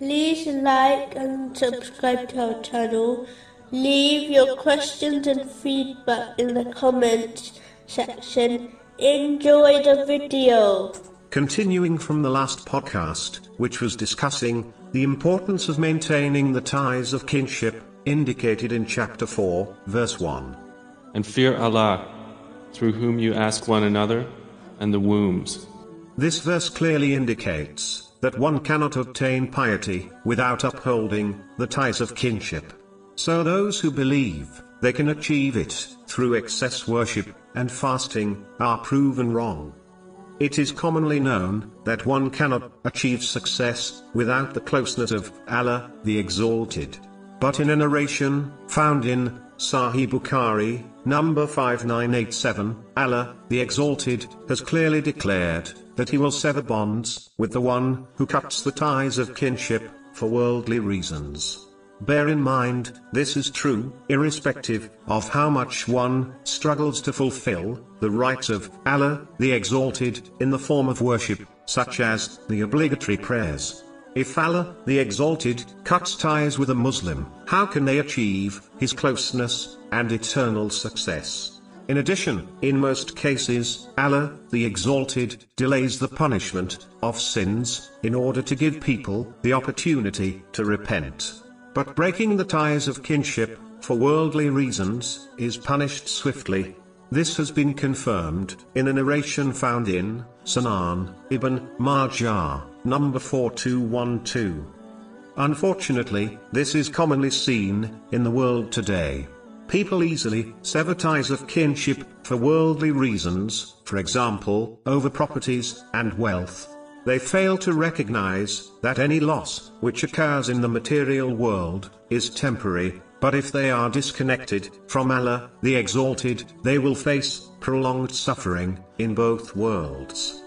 like and subscribe to our channel. Leave your questions and feedback in the comments section. Enjoy the video. Continuing from the last podcast, which was discussing the importance of maintaining the ties of kinship, indicated in chapter 4, verse 1. And fear Allah, through whom you ask one another, and the wombs. This verse clearly indicates that one cannot obtain piety without upholding the ties of kinship. So those who believe they can achieve it through excess worship and fasting are proven wrong. It is commonly known that one cannot achieve success without the closeness of Allah, the Exalted. But in a narration found in Sahih Bukhari, number 5987, Allah, the Exalted, has clearly declared that He will sever bonds with the one who cuts the ties of kinship for worldly reasons. Bear in mind, this is true, irrespective of how much one struggles to fulfill the rights of Allah, the Exalted, in the form of worship, such as the obligatory prayers. If Allah, the Exalted, cuts ties with a Muslim, how can they achieve his closeness and eternal success? In addition, in most cases, Allah, the Exalted, delays the punishment of sins in order to give people the opportunity to repent. But breaking the ties of kinship, for worldly reasons, is punished swiftly. This has been confirmed in a narration found in Sunan ibn Majah, number 4212. Unfortunately, this is commonly seen in the world today. People easily sever ties of kinship for worldly reasons, for example, over properties and wealth. They fail to recognize that any loss which occurs in the material world is temporary, but if they are disconnected from Allah, the Exalted, they will face prolonged suffering in both worlds.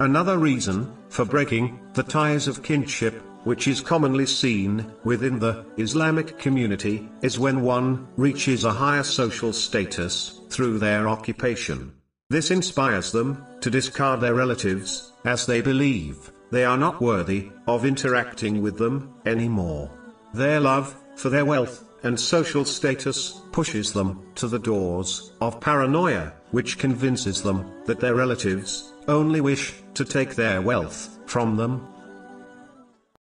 Another reason for breaking the ties of kinship, which is commonly seen within the Islamic community, is when one reaches a higher social status through their occupation. This inspires them to discard their relatives, as they believe they are not worthy of interacting with them anymore. Their love for their wealth and social status pushes them to the doors of paranoia, which convinces them that their relatives only wish to take their wealth from them